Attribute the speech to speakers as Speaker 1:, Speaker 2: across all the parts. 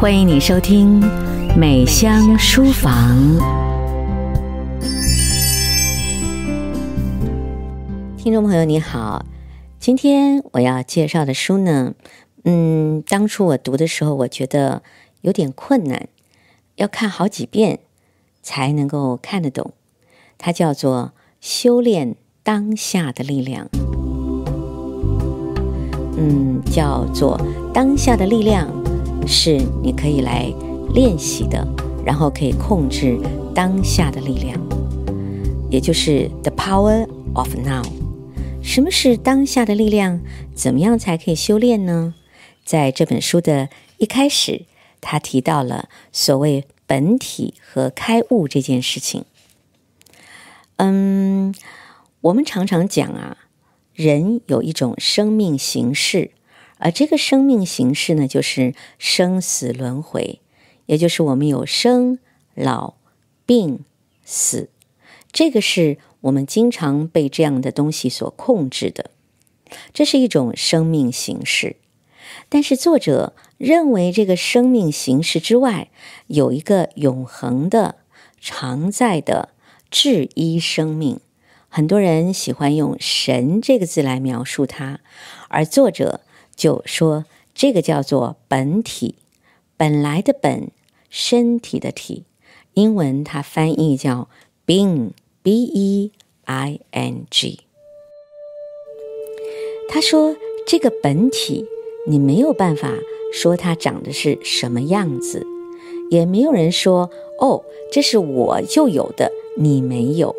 Speaker 1: 欢迎你收听《美香书房》。听众朋友，你好，今天我要介绍的书呢，嗯，当初我读的时候，我觉得有点困难，要看好几遍才能够看得懂。它叫做《修炼当下的力量》，嗯，叫做《当下的力量》。是你可以来练习的，然后可以控制当下的力量，也就是 the power of now。什么是当下的力量？怎么样才可以修炼呢？在这本书的一开始，他提到了所谓本体和开悟这件事情。嗯，我们常常讲啊，人有一种生命形式。而这个生命形式呢，就是生死轮回，也就是我们有生、老、病、死，这个是我们经常被这样的东西所控制的，这是一种生命形式。但是作者认为，这个生命形式之外，有一个永恒的、常在的至一生命。很多人喜欢用“神”这个字来描述它，而作者。就说这个叫做本体，本来的本，身体的体，英文它翻译叫 being，b-e-i-n-g。他说这个本体，你没有办法说它长得是什么样子，也没有人说哦，这是我就有的，你没有。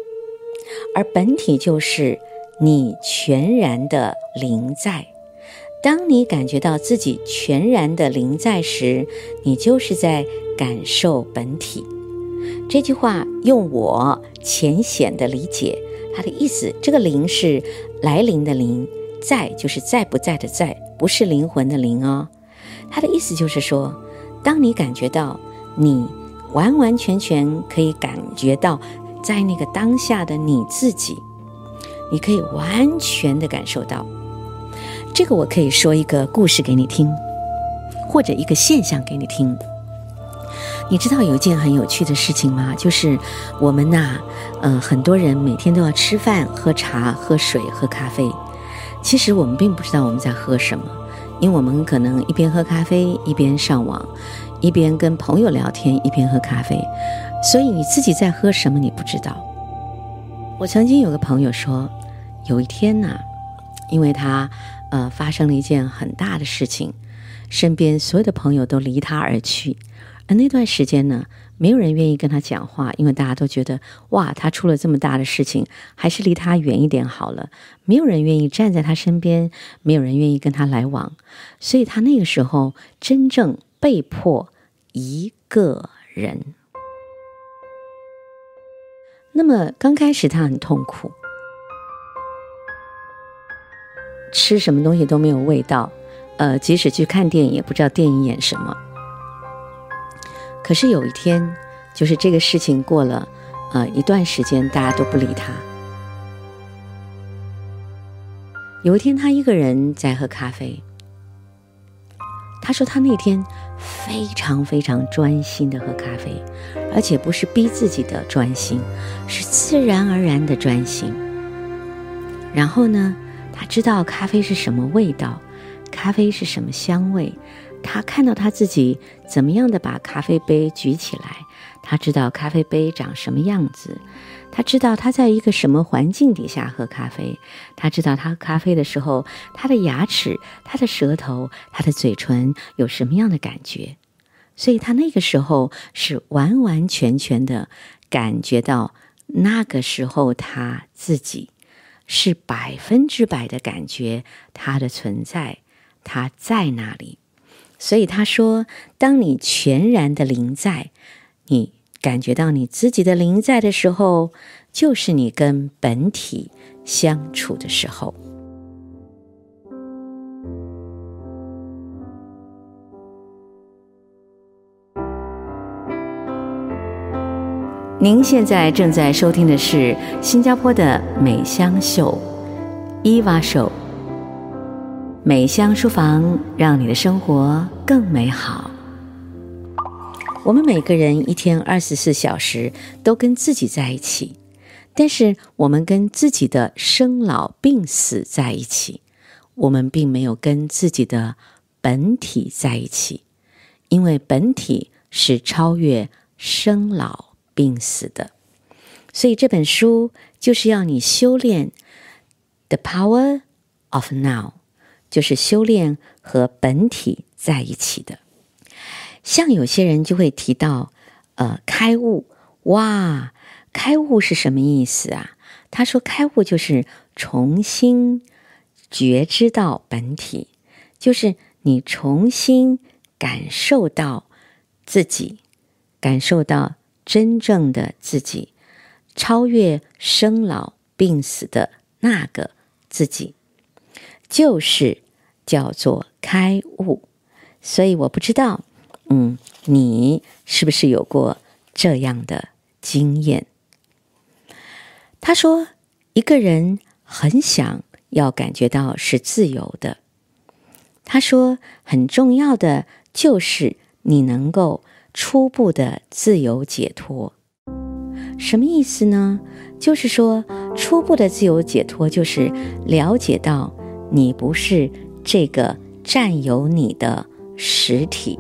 Speaker 1: 而本体就是你全然的灵在。当你感觉到自己全然的临在时，你就是在感受本体。这句话用我浅显的理解，它的意思，这个“临”是来临的“临”，在就是在不在的“在”，不是灵魂的“灵”哦。它的意思就是说，当你感觉到你完完全全可以感觉到在那个当下的你自己，你可以完全的感受到。这个我可以说一个故事给你听，或者一个现象给你听。你知道有一件很有趣的事情吗？就是我们呐，呃，很多人每天都要吃饭、喝茶、喝水、喝咖啡。其实我们并不知道我们在喝什么，因为我们可能一边喝咖啡一边上网，一边跟朋友聊天一边喝咖啡，所以你自己在喝什么你不知道。我曾经有个朋友说，有一天呐，因为他。呃，发生了一件很大的事情，身边所有的朋友都离他而去，而那段时间呢，没有人愿意跟他讲话，因为大家都觉得，哇，他出了这么大的事情，还是离他远一点好了。没有人愿意站在他身边，没有人愿意跟他来往，所以他那个时候真正被迫一个人。那么刚开始他很痛苦。吃什么东西都没有味道，呃，即使去看电影也不知道电影演什么。可是有一天，就是这个事情过了，呃，一段时间大家都不理他。有一天，他一个人在喝咖啡。他说他那天非常非常专心的喝咖啡，而且不是逼自己的专心，是自然而然的专心。然后呢，他知道咖啡是什么味道，咖啡是什么香味。他看到他自己怎么样的把咖啡杯举起来，他知道咖啡杯长什么样子。他知道他在一个什么环境底下喝咖啡。他知道他喝咖啡的时候，他的牙齿、他的舌头、他的嘴唇有什么样的感觉。所以他那个时候是完完全全的感觉到那个时候他自己。是百分之百的感觉它的存在，它在那里。所以他说，当你全然的临在，你感觉到你自己的临在的时候，就是你跟本体相处的时候。您现在正在收听的是新加坡的美香秀，伊娃秀。美香书房，让你的生活更美好。我们每个人一天二十四小时都跟自己在一起，但是我们跟自己的生老病死在一起，我们并没有跟自己的本体在一起，因为本体是超越生老病死的。所以这本书就是要你修炼 the power of now，就是修炼和本体在一起的。像有些人就会提到，呃，开悟，哇，开悟是什么意思啊？他说，开悟就是重新觉知到本体，就是你重新感受到自己，感受到真正的自己，超越生老病死的那个自己，就是叫做开悟。所以我不知道。嗯，你是不是有过这样的经验？他说，一个人很想要感觉到是自由的。他说，很重要的就是你能够初步的自由解脱。什么意思呢？就是说，初步的自由解脱就是了解到你不是这个占有你的实体。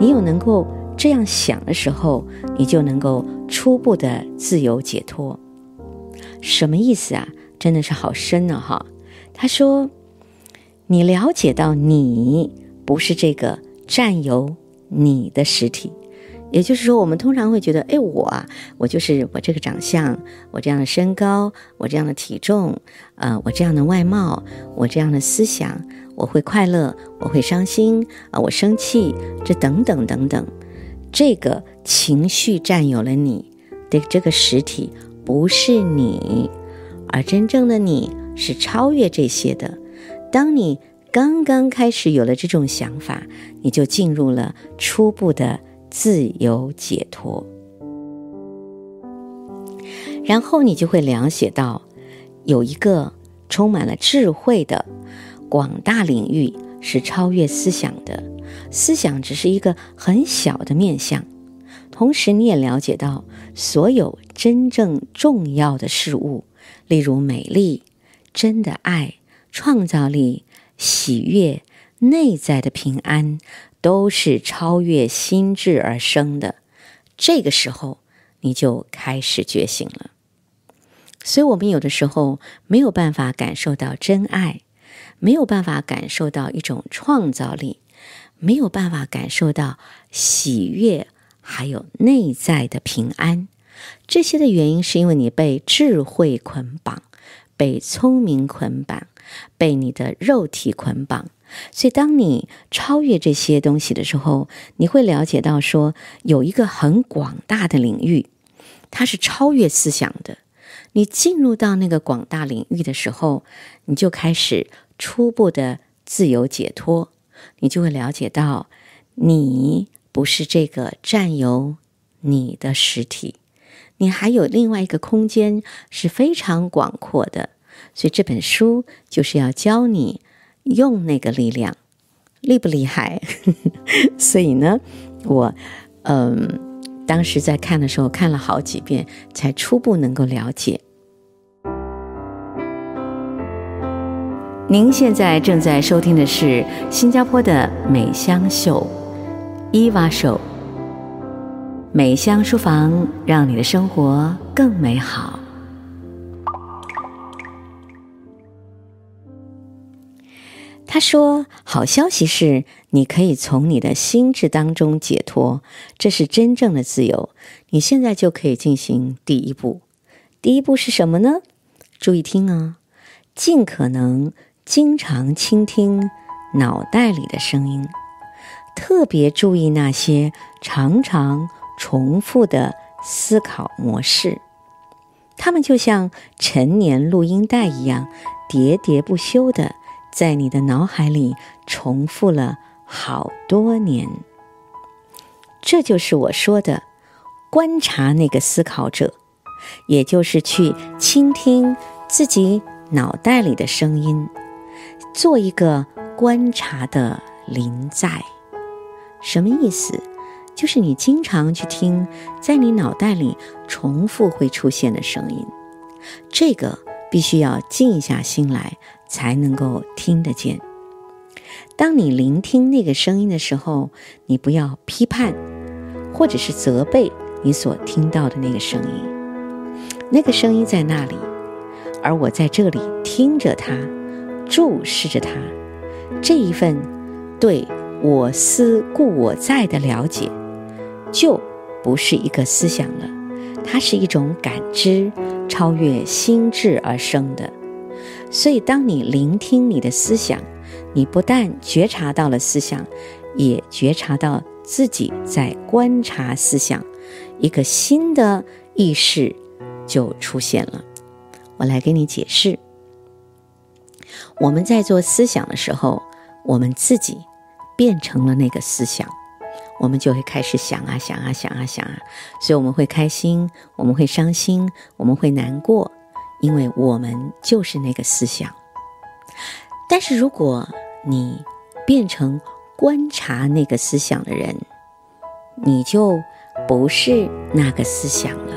Speaker 1: 你有能够这样想的时候，你就能够初步的自由解脱。什么意思啊？真的是好深呢，哈。他说，你了解到你不是这个占有你的实体，也就是说，我们通常会觉得，哎，我啊，我就是我这个长相，我这样的身高，我这样的体重，呃，我这样的外貌，我这样的思想。我会快乐，我会伤心啊，我生气，这等等等等，这个情绪占有了你的这个实体，不是你，而真正的你是超越这些的。当你刚刚开始有了这种想法，你就进入了初步的自由解脱，然后你就会了解到，有一个充满了智慧的。广大领域是超越思想的，思想只是一个很小的面向。同时，你也了解到，所有真正重要的事物，例如美丽、真的爱、创造力、喜悦、内在的平安，都是超越心智而生的。这个时候，你就开始觉醒了。所以，我们有的时候没有办法感受到真爱。没有办法感受到一种创造力，没有办法感受到喜悦，还有内在的平安。这些的原因是因为你被智慧捆绑，被聪明捆绑，被你的肉体捆绑。所以，当你超越这些东西的时候，你会了解到说，有一个很广大的领域，它是超越思想的。你进入到那个广大领域的时候，你就开始。初步的自由解脱，你就会了解到，你不是这个占有你的实体，你还有另外一个空间是非常广阔的。所以这本书就是要教你用那个力量，厉不厉害？所以呢，我嗯，当时在看的时候看了好几遍，才初步能够了解。您现在正在收听的是新加坡的美香秀，伊娃秀。美香书房，让你的生活更美好。他说：“好消息是，你可以从你的心智当中解脱，这是真正的自由。你现在就可以进行第一步。第一步是什么呢？注意听啊，尽可能。”经常倾听脑袋里的声音，特别注意那些常常重复的思考模式，它们就像陈年录音带一样，喋喋不休地在你的脑海里重复了好多年。这就是我说的，观察那个思考者，也就是去倾听自己脑袋里的声音。做一个观察的临在，什么意思？就是你经常去听，在你脑袋里重复会出现的声音。这个必须要静下心来才能够听得见。当你聆听那个声音的时候，你不要批判，或者是责备你所听到的那个声音。那个声音在那里，而我在这里听着它，注视着它。这一份对我思故我在的了解，就不是一个思想了，它是一种感知，超越心智而生的。所以，当你聆听你的思想，你不但觉察到了思想，也觉察到自己在观察思想，一个新的意识就出现了。我来给你解释。我们在做思想的时候，我们自己变成了那个思想，我们就会开始想啊想啊想啊想啊，所以我们会开心，我们会伤心，我们会难过，因为我们就是那个思想。但是如果你变成观察那个思想的人，你就不是那个思想了。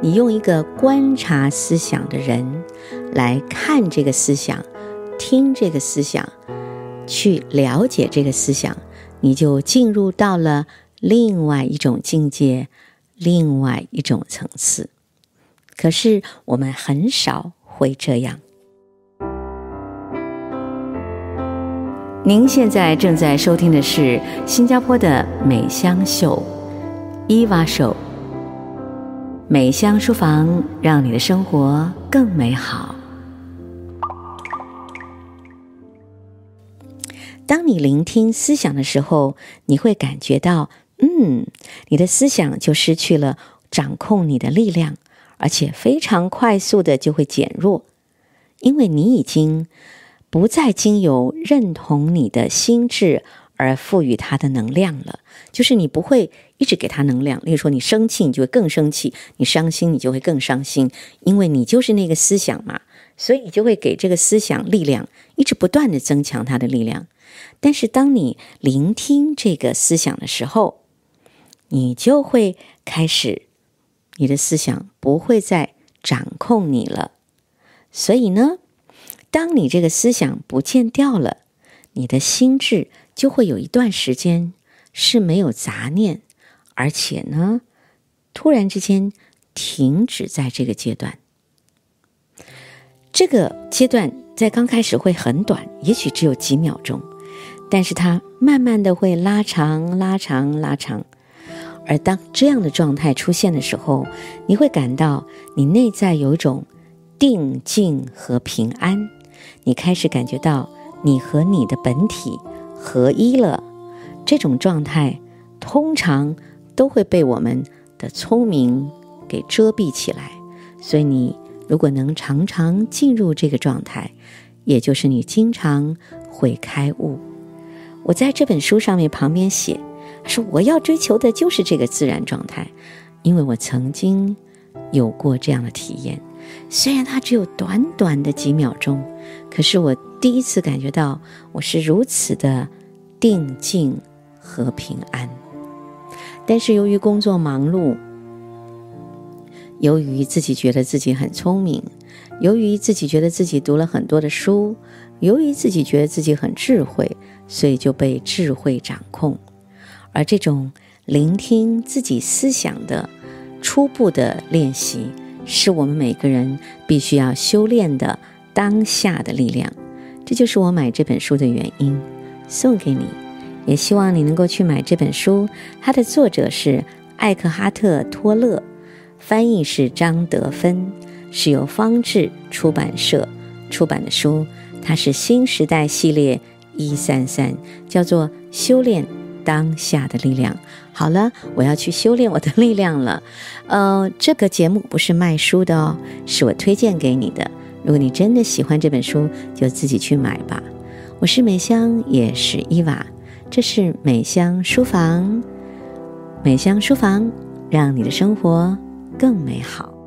Speaker 1: 你用一个观察思想的人来看这个思想，听这个思想，去了解这个思想，你就进入到了另外一种境界，另外一种层次。可是我们很少会这样。您现在正在收听的是新加坡的美香秀，伊娃秀。美香书房，让你的生活更美好。当你聆听思想的时候，你会感觉到，嗯，你的思想就失去了掌控你的力量，而且非常快速的就会减弱，因为你已经不再经由认同你的心智而赋予它的能量了，就是你不会一直给它能量。例如说，你生气，你就会更生气；你伤心，你就会更伤心，因为你就是那个思想嘛，所以你就会给这个思想力量，一直不断的增强它的力量。但是，当你聆听这个思想的时候，你就会开始，你的思想不会再掌控你了。所以呢，当你这个思想不见掉了，你的心智就会有一段时间是没有杂念，而且呢，突然之间停止在这个阶段。这个阶段在刚开始会很短，也许只有几秒钟。但是它慢慢的会拉长、拉长、拉长，而当这样的状态出现的时候，你会感到你内在有一种定静和平安，你开始感觉到你和你的本体合一了。这种状态通常都会被我们的聪明给遮蔽起来，所以你如果能常常进入这个状态，也就是你经常会开悟。我在这本书上面旁边写，说我要追求的就是这个自然状态，因为我曾经有过这样的体验，虽然它只有短短的几秒钟，可是我第一次感觉到我是如此的定静和平安。但是由于工作忙碌，由于自己觉得自己很聪明，由于自己觉得自己读了很多的书，由于自己觉得自己很智慧。所以就被智慧掌控，而这种聆听自己思想的初步的练习，是我们每个人必须要修炼的当下的力量。这就是我买这本书的原因，送给你，也希望你能够去买这本书。它的作者是艾克哈特·托勒，翻译是张德芬，是由方智出版社出版的书。它是新时代系列。一三三叫做修炼当下的力量。好了，我要去修炼我的力量了。呃，这个节目不是卖书的哦，是我推荐给你的。如果你真的喜欢这本书，就自己去买吧。我是美香，也是伊娃，这是美香书房。美香书房，让你的生活更美好。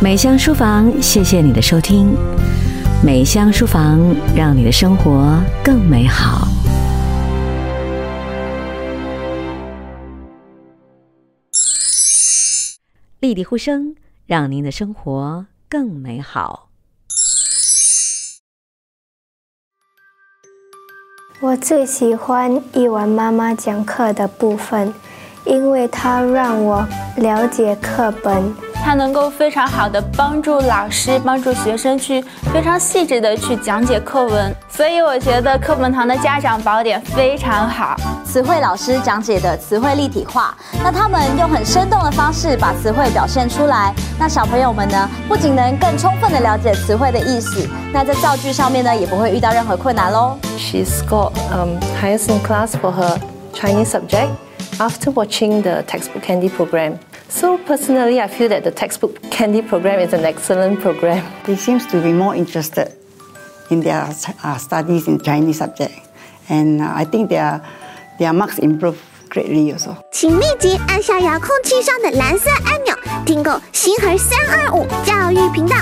Speaker 1: 美香书房，谢谢你的收听。美香书房，让你的生活更美好。丽丽呼声，让您的生活更美好。
Speaker 2: 我最喜欢一文妈妈讲课的部分，因为它让我了解课本。
Speaker 3: 它能够非常好的帮助老师、帮助学生去非常细致的去讲解课文，所以我觉得课本堂的家长宝典非常好。
Speaker 4: 词汇老师讲解的词汇立体化，那他们用很生动的方式把词汇表现出来，那小朋友们呢，不仅能更充分的了解词汇的意思，那在造句上面呢，也不会遇到任何困难喽。
Speaker 5: She scored um highest in class for her Chinese subject after watching the textbook candy program. So personally, I feel that the textbook candy program is an excellent program.
Speaker 6: They seem to be more interested in their uh, studies in Chinese subject, and uh, I think their their marks improve greatly also.
Speaker 7: 请立即按下遥控器上的蓝色按钮，订购星河三二五教育频道。